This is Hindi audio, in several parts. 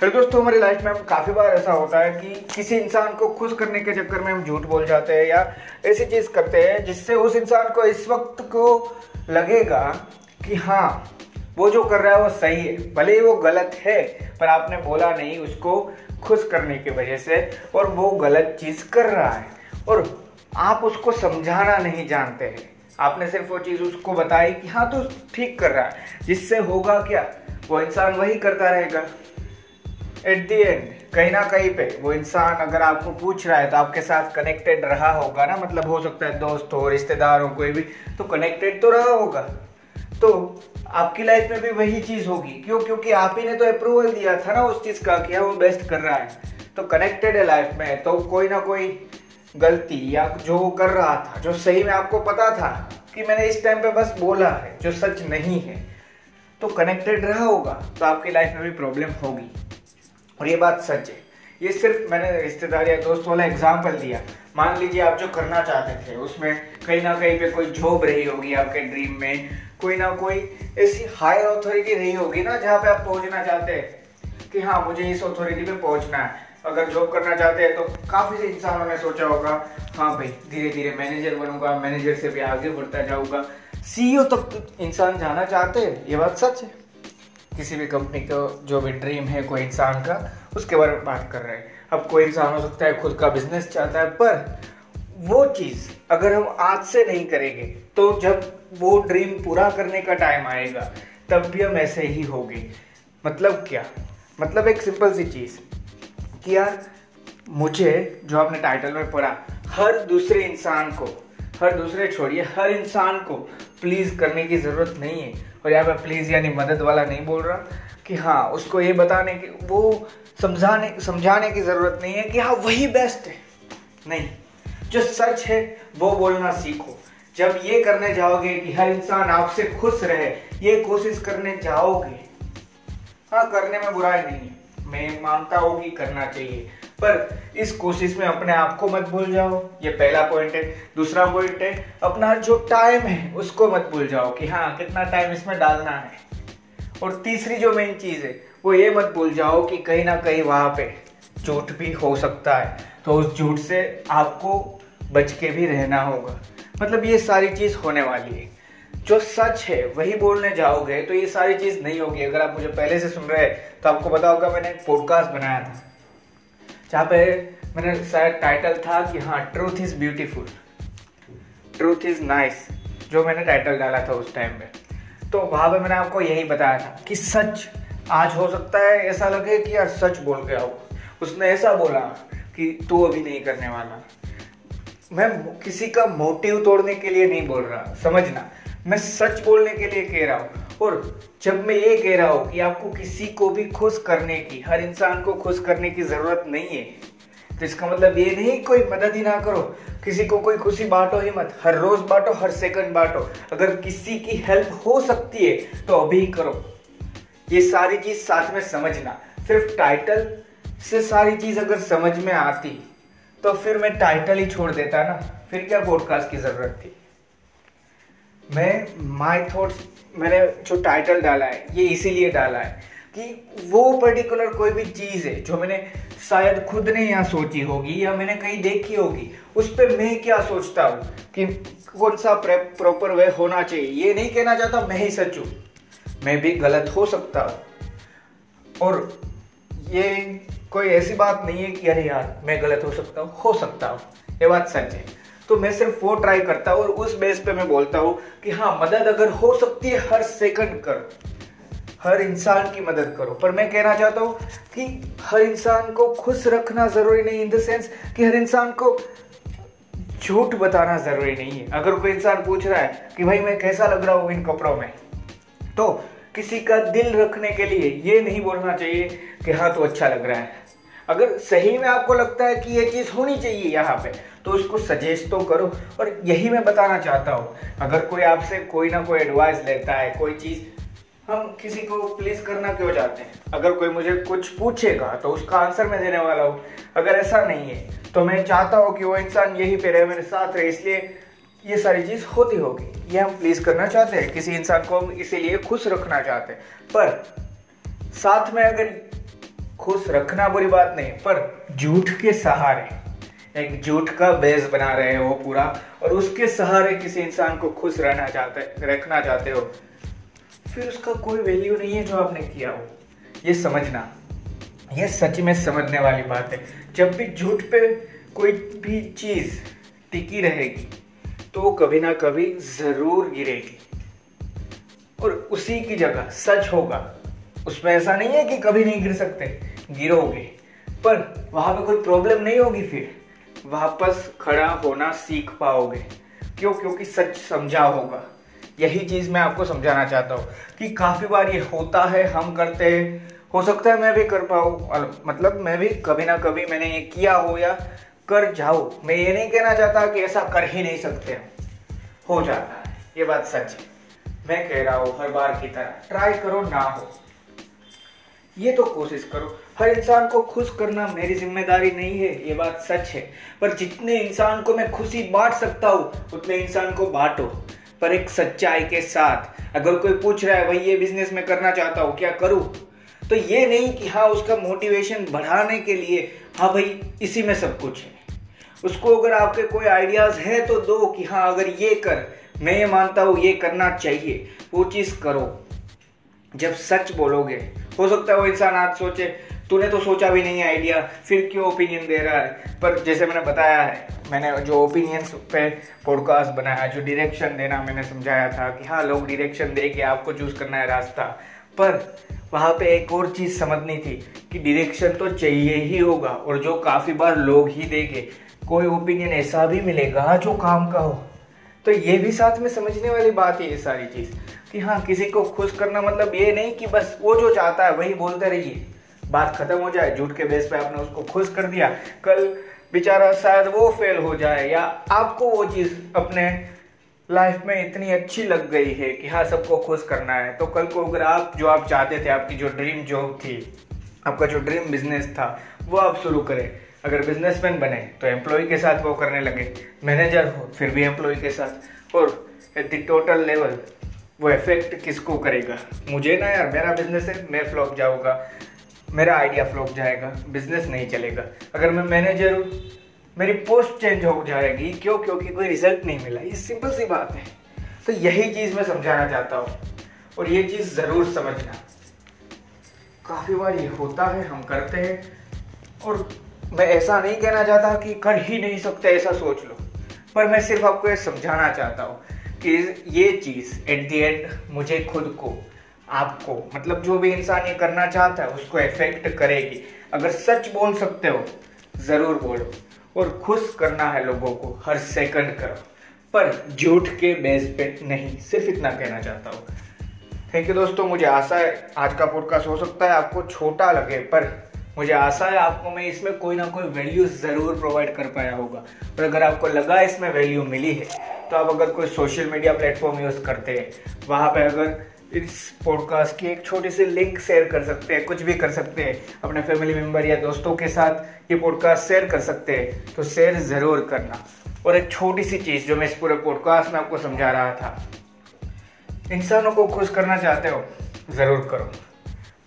फिर दोस्तों हमारी लाइफ में काफ़ी बार ऐसा होता है कि किसी इंसान को खुश करने के चक्कर में हम झूठ बोल जाते हैं या ऐसी चीज़ करते हैं जिससे उस इंसान को इस वक्त को लगेगा कि हाँ वो जो कर रहा है वो सही है। भले ही वो गलत है, पर आपने बोला नहीं उसको खुश करने की वजह से और वो गलत चीज़ कर रहा है। और आप उसको समझाना नहीं जानते हैं। आपने सिर्फ़ वो चीज़ उसको बताई कि हाँ तो ठीक कर रहा है। जिससे होगा क्या? वो इंसान वही करता रहेगा। एट दी एंड कहीं ना कहीं पे वो इंसान अगर आपको पूछ रहा है तो आपके साथ कनेक्टेड रहा होगा ना मतलब हो सकता है दोस्त हो रिश्तेदार हो कोई भी तो कनेक्टेड तो रहा होगा। तो आपकी लाइफ में भी वही चीज़ होगी। क्यों? क्योंकि आप ही ने तो अप्रूवल दिया था ना उस चीज़ का कि हाँ, वो बेस्ट कर रहा है। तो कनेक्टेड है लाइफ में तो कोई ना कोई गलती या जो वो कर रहा था जो सही में आपको पता था कि मैंने इस टाइम पे बस बोला है जो सच नहीं है तो कनेक्टेड रहा होगा तो आपकी लाइफ में भी प्रॉब्लम होगी। और ये बात सच है। ये सिर्फ़ मैंने रिश्तेदार या दोस्त वाला एग्ज़ाम्पल दिया। मान लीजिए आप जो करना चाहते थे, उसमें कहीं ना कहीं पे कोई जॉब रही होगी आपके ड्रीम में, कोई ना कोई ऐसी हायर अथॉरिटी रही होगी ना जहाँ पे आप पहुँचना चाहते हैं कि हाँ मुझे इस अथॉरिटी पे पहुँचना है। अगर जॉब करना चाहते हैं तो काफ़ी से इंसानों ने सोचा होगा हाँ भाई धीरे धीरे मैनेजर बनूँगा मैनेजर से भी आगे बढ़ता जाऊँगा। सीईओ तक तो इंसान जाना चाहते हैं, ये बात सच है। किसी भी कंपनी का, जो भी ड्रीम है कोई इंसान का, उसके बारे में बात कर रहे हैं। अब कोई इंसान हो सकता है खुद का बिज़नेस चाहता है, पर वो चीज़ अगर हम आज से नहीं करेंगे तो जब वो ड्रीम पूरा करने का टाइम आएगा, तब भी हम ऐसे ही होंगे। मतलब क्या? मतलब एक सिंपल सी चीज़ कि यार, मुझे जो आपने टाइटल में पढ़ा, हर दूसरे इंसान को, हर दूसरे छोड़िए, हर इंसान को प्लीज़ करने की ज़रूरत नहीं है। और यहाँ पे प्लीज़ यानी मदद वाला नहीं बोल रहा कि हाँ उसको ये बताने की, वो समझाने समझाने की ज़रूरत नहीं है कि हाँ वही बेस्ट है। नहीं, जो सच है, वो बोलना सीखो। जब ये करने जाओगे कि हर इंसान आपसे खुश रहे, ये कोशिश करने जाओगे। हाँ करने में बुराई नहीं है। मैं मानता हूँ कि करना चाहिए। पर इस कोशिश में अपने आप को मत भूल जाओ। ये पहला पॉइंट है। दूसरा पॉइंट है, अपना जो टाइम है, उसको मत भूल जाओ कि हाँ कितना टाइम इसमें डालना है। और तीसरी जो मेन चीज़ है, वो ये मत भूल जाओ कि कहीं ना कहीं वहाँ पे झूठ भी हो सकता है। तो उस झूठ से आपको बच के भी रहना होगा। मतलब ये सारी चीज़ होने वाली है। जो सच है, वही बोलने जाओगे तो ये सारी चीज़ नहीं होगी। अगर आप मुझे पहले से सुन रहे हैं तो आपको पता होगा मैंने एक पॉडकास्ट बनाया था। जहाँ पे मैंने शायद टाइटल था कि हाँ truth is beautiful truth is nice जो मैंने टाइटल डाला था उस टाइम पे। तो वहाँ पे मैंने आपको यही बताया था कि सच, आज हो सकता है ऐसा लगे कि यार सच बोल के आओ उसने ऐसा बोला कि तू अभी नहीं करने वाला। मैं किसी का मोटिव तोड़ने के लिए नहीं बोल रहा, समझना। मैं सच बोलने के लिए कह रहा हूँ। और जब मैं ये कह रहा हूँ कि आपको किसी को भी खुश करने की, हर इंसान को खुश करने की ज़रूरत नहीं है तो इसका मतलब ये नहीं कोई मदद ही ना करो। किसी को कोई खुशी बांटो ही मत, हर रोज बांटो, हर सेकंड बांटो। अगर किसी की हेल्प हो सकती है तो अभी करो। ये सारी चीज़ साथ में समझना। सिर्फ़ टाइटल से सारी चीज़ अगर समझ में आती तो फिर मैं टाइटल ही छोड़ देता ना। फिर क्या पॉडकास्ट की ज़रूरत थी? मैं माई थॉट्स मैंने जो टाइटल डाला है, ये इसीलिए डाला है कि वो पर्टिकुलर कोई भी चीज़ है जो मैंने शायद खुद ने यहाँ सोची होगी या मैंने कहीं देखी होगी, उस पर मैं क्या सोचता हूँ कि कौन सा प्रॉपर वे होना चाहिए। ये नहीं कहना चाहता मैं ही सच हूँ। मैं भी गलत हो सकता हूँ। और ये कोई ऐसी बात नहीं है कि अरे यार, मैं गलत हो सकता हूँ, हो सकता हूँ। ये बात सच है। तो मैं सिर्फ़ वो ट्राई करता हूँ और उस बेस पे मैं बोलता हूँ कि हाँ मदद अगर हो सकती है, हर सेकंड करो। हर इंसान की मदद करो। पर मैं कहना चाहता हूँ कि हर इंसान को खुश रखना ज़रूरी नहीं इन द सेंस कि हर इंसान को झूठ बताना ज़रूरी नहीं है। अगर कोई इंसान पूछ रहा है कि भाई, मैं कैसा लग रहा हूँ इन कपड़ों में? तो किसी का दिल रखने के लिए ये नहीं बोलना चाहिए कि हाँ तो अच्छा लग रहा है। अगर सही में आपको लगता है कि ये चीज़ होनी चाहिए यहाँ पे तो उसको सजेस्ट तो करो। और यही मैं बताना चाहता हूँ, अगर कोई आपसे कोई ना कोई एडवाइस लेता है, कोई चीज़, हम किसी को प्लीज़ करना क्यों चाहते हैं? अगर कोई मुझे कुछ पूछेगा तो उसका आंसर मैं देने वाला हूँ। अगर ऐसा नहीं है तो मैं चाहता हूँ कि वो इंसान यही पे रहे, मेरे साथ रहे, इसलिए ये सारी चीज़ होती होगी। ये हम प्लीज़ करना चाहते हैं, किसी इंसान को हम इसीलिए खुश रखना चाहते हैं। पर साथ में अगर खुश रखना बुरी बात नहीं, पर झूठ के सहारे, एक झूठ का बेस बना रहे हो पूरा, और उसके सहारे किसी इंसान को खुश रहना चाहते, रखना चाहते हो, फिर उसका कोई वैल्यू नहीं है जो आपने किया हो। ये समझना, ये सच में समझने वाली बात है। जब भी झूठ पे कोई भी चीज़ टिकी रहेगी तो वो कभी ना कभी ज़रूर गिरेगी। और उसी की जगह, सच होगा, उसमें ऐसा नहीं है कि कभी नहीं गिर सकते। गिरोगे। पर वहाँ पे कोई प्रॉब्लम नहीं होगी फिर। वापस खड़ा होना सीख पाओगे। क्यों? क्योंकि सच समझा होगा। यही चीज़ मैं आपको समझाना चाहता हूँ कि काफ़ी बार ये होता है, हम करते हैं। हो सकता है मैं भी कर पाऊँ। मतलब मैं भी कभी ना कभी मैंने ये किया हो या कर जाओ मैं ये नहीं कहना चाहता कि ऐसा कर ही नहीं सकते हो जाता है। ये बात सच है। मैं कह रहा हूँ हर बार की तरह ट्राई करो ना हो। ये तो कोशिश करो। हर इंसान को खुश करना मेरी ज़िम्मेदारी नहीं है, ये बात सच है। पर जितने इंसान को मैं खुशी बांट सकता हूँ, उतने इंसान को बांटो। पर एक सच्चाई के साथ, अगर कोई पूछ रहा है भाई ये बिज़नेस में करना चाहता हूँ, क्या करूँ? तो ये नहीं कि हाँ उसका मोटिवेशन बढ़ाने के लिए हाँ भाई, इसी में सब कुछ है। उसको अगर आपके कोई आइडियाज़ हैं तो दो कि हाँ अगर ये कर, मैं ये मानता हूँ, ये करना चाहिए, वो चीज़ करो। जब सच बोलोगे, हो सकता है वो इंसान आज सोचे तूने तो सोचा भी नहीं आइडिया फिर क्यों ओपिनियन दे रहा है? पर जैसे मैंने बताया है मैंने जो ओपिनियंस पे पॉडकास्ट बनाया, जो डायरेक्शन देना मैंने समझाया था कि हाँ लोग डायरेक्शन दे के आपको चूज़ करना है रास्ता। पर वहाँ पे एक और चीज़ समझनी थी कि डायरेक्शन तो चाहिए ही होगा और जो काफ़ी बार लोग ही देंगे, कोई ओपिनियन ऐसा भी मिलेगा जो काम का हो। तो ये भी साथ में समझने वाली बात है ये सारी चीज़ कि हाँ किसी को खुश करना मतलब ये नहीं कि बस वो जो चाहता है वही बोलते रहिए। बात खत्म हो जाए, झूठ के बेस पे आपने उसको खुश कर दिया, कल बेचारा शायद वो फेल हो जाए या आपको वो चीज़ अपने लाइफ में इतनी अच्छी लग गई है कि हाँ सबको खुश करना है। तो कल को अगर आप, जो आप चाहते थे, आपकी जो ड्रीम जॉब थी, आपका जो ड्रीम बिज़नेस था, वो आप शुरू करें। अगर बिजनेसमैन बने तो एम्प्लॉय के साथ वो करने लगे। मैनेजर हो, फिर भी एम्प्लॉय के साथ। और एट द टोटल लेवल वो इफ़ेक्ट किसको करेगा? मुझे ना यार, मेरा बिज़नेस है, मैं फ्लॉप जाऊँगा। मेरा आइडिया फ्लॉप जाएगा बिज़नेस नहीं चलेगा। अगर मैं मैनेजर हूँ, मेरी पोस्ट चेंज हो जाएगी, क्यों? क्योंकि कोई रिज़ल्ट नहीं मिला। ये सिंपल सी बात है। तो यही चीज़ मैं समझाना चाहता हूँ, और ये चीज़ ज़रूर समझना। काफ़ी बार ये होता है, हम करते हैं, और मैं ऐसा नहीं कहना चाहता कि कर ही नहीं सकते, ऐसा सोच लो। पर मैं सिर्फ़ आपको ये समझाना चाहता हूँ कि ये चीज़ एट दी एंड मुझे खुद को आपको मतलब जो भी इंसान ये करना चाहता है, उसको इफ़ेक्ट करेगी। अगर सच बोल सकते हो, ज़रूर बोलो। और खुश करना है लोगों को, हर सेकंड करो। पर झूठ के बेस पे नहीं, सिर्फ़ इतना कहना चाहता हूँ। थैंक यू दोस्तों, मुझे आशा है आज का पॉडकास्ट हो सकता है आपको छोटा लगे, पर मुझे आशा है आपको मैं इसमें कोई ना कोई वैल्यू ज़रूर प्रोवाइड कर पाया होगा। और अगर आपको लगा इसमें वैल्यू मिली है तो आप अगर कोई सोशल मीडिया प्लेटफॉर्म यूज़ करते हैं, वहाँ पर अगर इस पॉडकास्ट की एक छोटी सी लिंक शेयर कर सकते हैं, कुछ भी कर सकते हैं। अपने फैमिली मेंबर या दोस्तों के साथ ये पॉडकास्ट शेयर कर सकते हैं। तो शेयर ज़रूर करना। और एक छोटी सी चीज़ जो मैं इस पूरे पॉडकास्ट में आपको समझा रहा था। इंसानों को खुश करना चाहते हो, ज़रूर करो।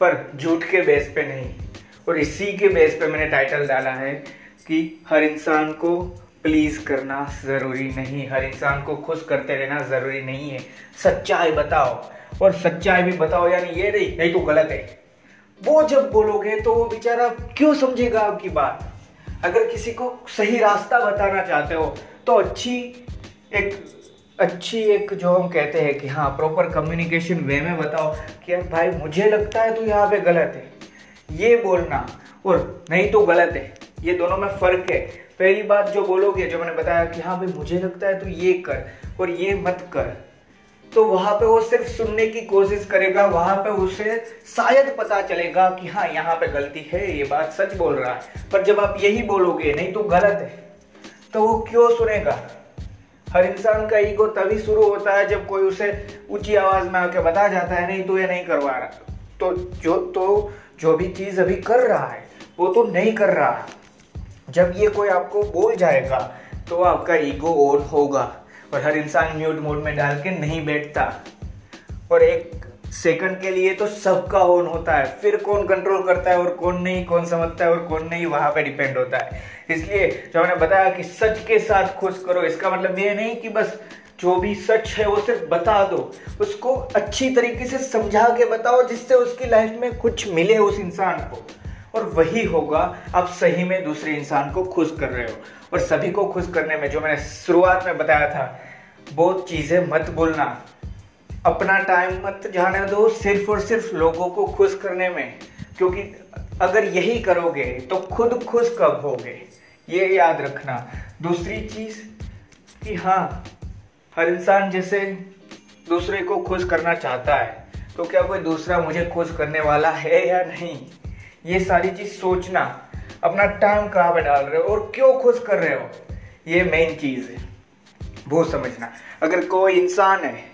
पर झूठ के बेस पे नहीं। और इसी के बेस पे मैंने टाइटल डाला है कि हर इंसान को प्लीज़ करना ज़रूरी नहीं। हर इंसान को खुश करते रहना ज़रूरी नहीं है। सच्चाई बताओ। और सच्चाई भी बताओ, यानी ये नहीं नहीं तो गलत है। वो जब बोलोगे तो वो बेचारा क्यों समझेगा आपकी बात? अगर किसी को सही रास्ता बताना चाहते हो तो अच्छी एक अच्छी एक जो हम कहते हैं कि हाँ प्रॉपर कम्युनिकेशन वे में बताओ कि यार भाई, मुझे लगता है तू यहाँ पे गलत है। ये बोलना, और नहीं तो गलत है। ये दोनों में फ़र्क है। पहली बात जो बोलोगे, जो मैंने बताया कि हाँ भाई मुझे लगता है तू ये कर और ये मत कर तो वहाँ पे वो सिर्फ़ सुनने की कोशिश करेगा, वहाँ पे उसे शायद पता चलेगा कि हाँ यहाँ पे गलती है, ये बात सच बोल रहा है। पर जब आप यही बोलोगे, नहीं तो गलत है। तो वो क्यों सुनेगा? हर इंसान का ईगो तभी शुरू होता है जब कोई उसे ऊँची आवाज़ में आके बता जाता है, नहीं तो ये नहीं करवा रहा। तो जो तो जो भी चीज़ अभी कर रहा है, वो तो नहीं कर रहा। जब ये कोई आपको बोल जाएगा तो आपका ईगो ऑन होगा और हर इंसान म्यूट मोड में डाल के नहीं बैठता। और एक सेकंड के लिए तो सबका ऑन होता है। फिर कौन कंट्रोल करता है और कौन नहीं, कौन समझता है और कौन नहीं, वहाँ पे डिपेंड होता है। इसलिए जो मैंने बताया कि सच के साथ खुश करो, इसका मतलब ये नहीं कि बस जो भी सच है वो सिर्फ़ बता दो। उसको अच्छी तरीके से समझा के बताओ, जिससे उसकी लाइफ में कुछ मिले उस इंसान को। और वही होगा, आप सही में दूसरे इंसान को खुश कर रहे हो। और सभी को खुश करने में, जो मैंने शुरुआत में बताया था, बहुत चीज़ें मत बोलना अपना टाइम मत जाने दो सिर्फ़ और सिर्फ़ लोगों को खुश करने में। क्योंकि अगर यही करोगे तो खुद खुश कब होगे? ये याद रखना। दूसरी चीज़ कि हाँ हर इंसान जैसे दूसरे को खुश करना चाहता है तो क्या कोई दूसरा मुझे खुश करने वाला है या नहीं? ये सारी चीज़ सोचना, अपना टाइम कहाँ पे डाल रहे हो और क्यों खुश कर रहे हो, ये मेन चीज़ है। वो समझना। अगर कोई इंसान है,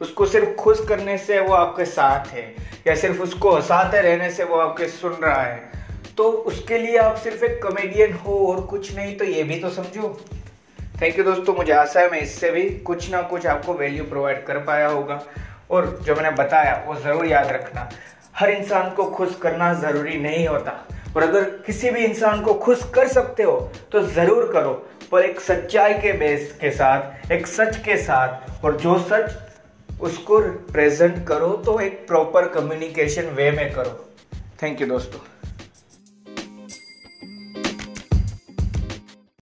उसको सिर्फ़ खुश करने से वो आपके साथ है, या सिर्फ़ उसको हंसाते रहने से वो आपके सुन रहा है तो उसके लिए आप सिर्फ़ एक कॉमेडियन हो और कुछ नहीं तो ये भी तो समझो। थैंक यू दोस्तों, मुझे आशा है मैं इससे भी कुछ ना कुछ आपको वैल्यू प्रोवाइड कर पाया होगा। और जो मैंने बताया, वो ज़रूर याद रखना। हर इंसान को खुश करना ज़रूरी नहीं होता। और अगर किसी भी इंसान को खुश कर सकते हो तो ज़रूर करो। पर एक सच्चाई के बेस के साथ, एक सच के साथ, और जो सच उसको प्रेजेंट करो तो एक प्रॉपर कम्युनिकेशन वे में करो। थैंक यू दोस्तों।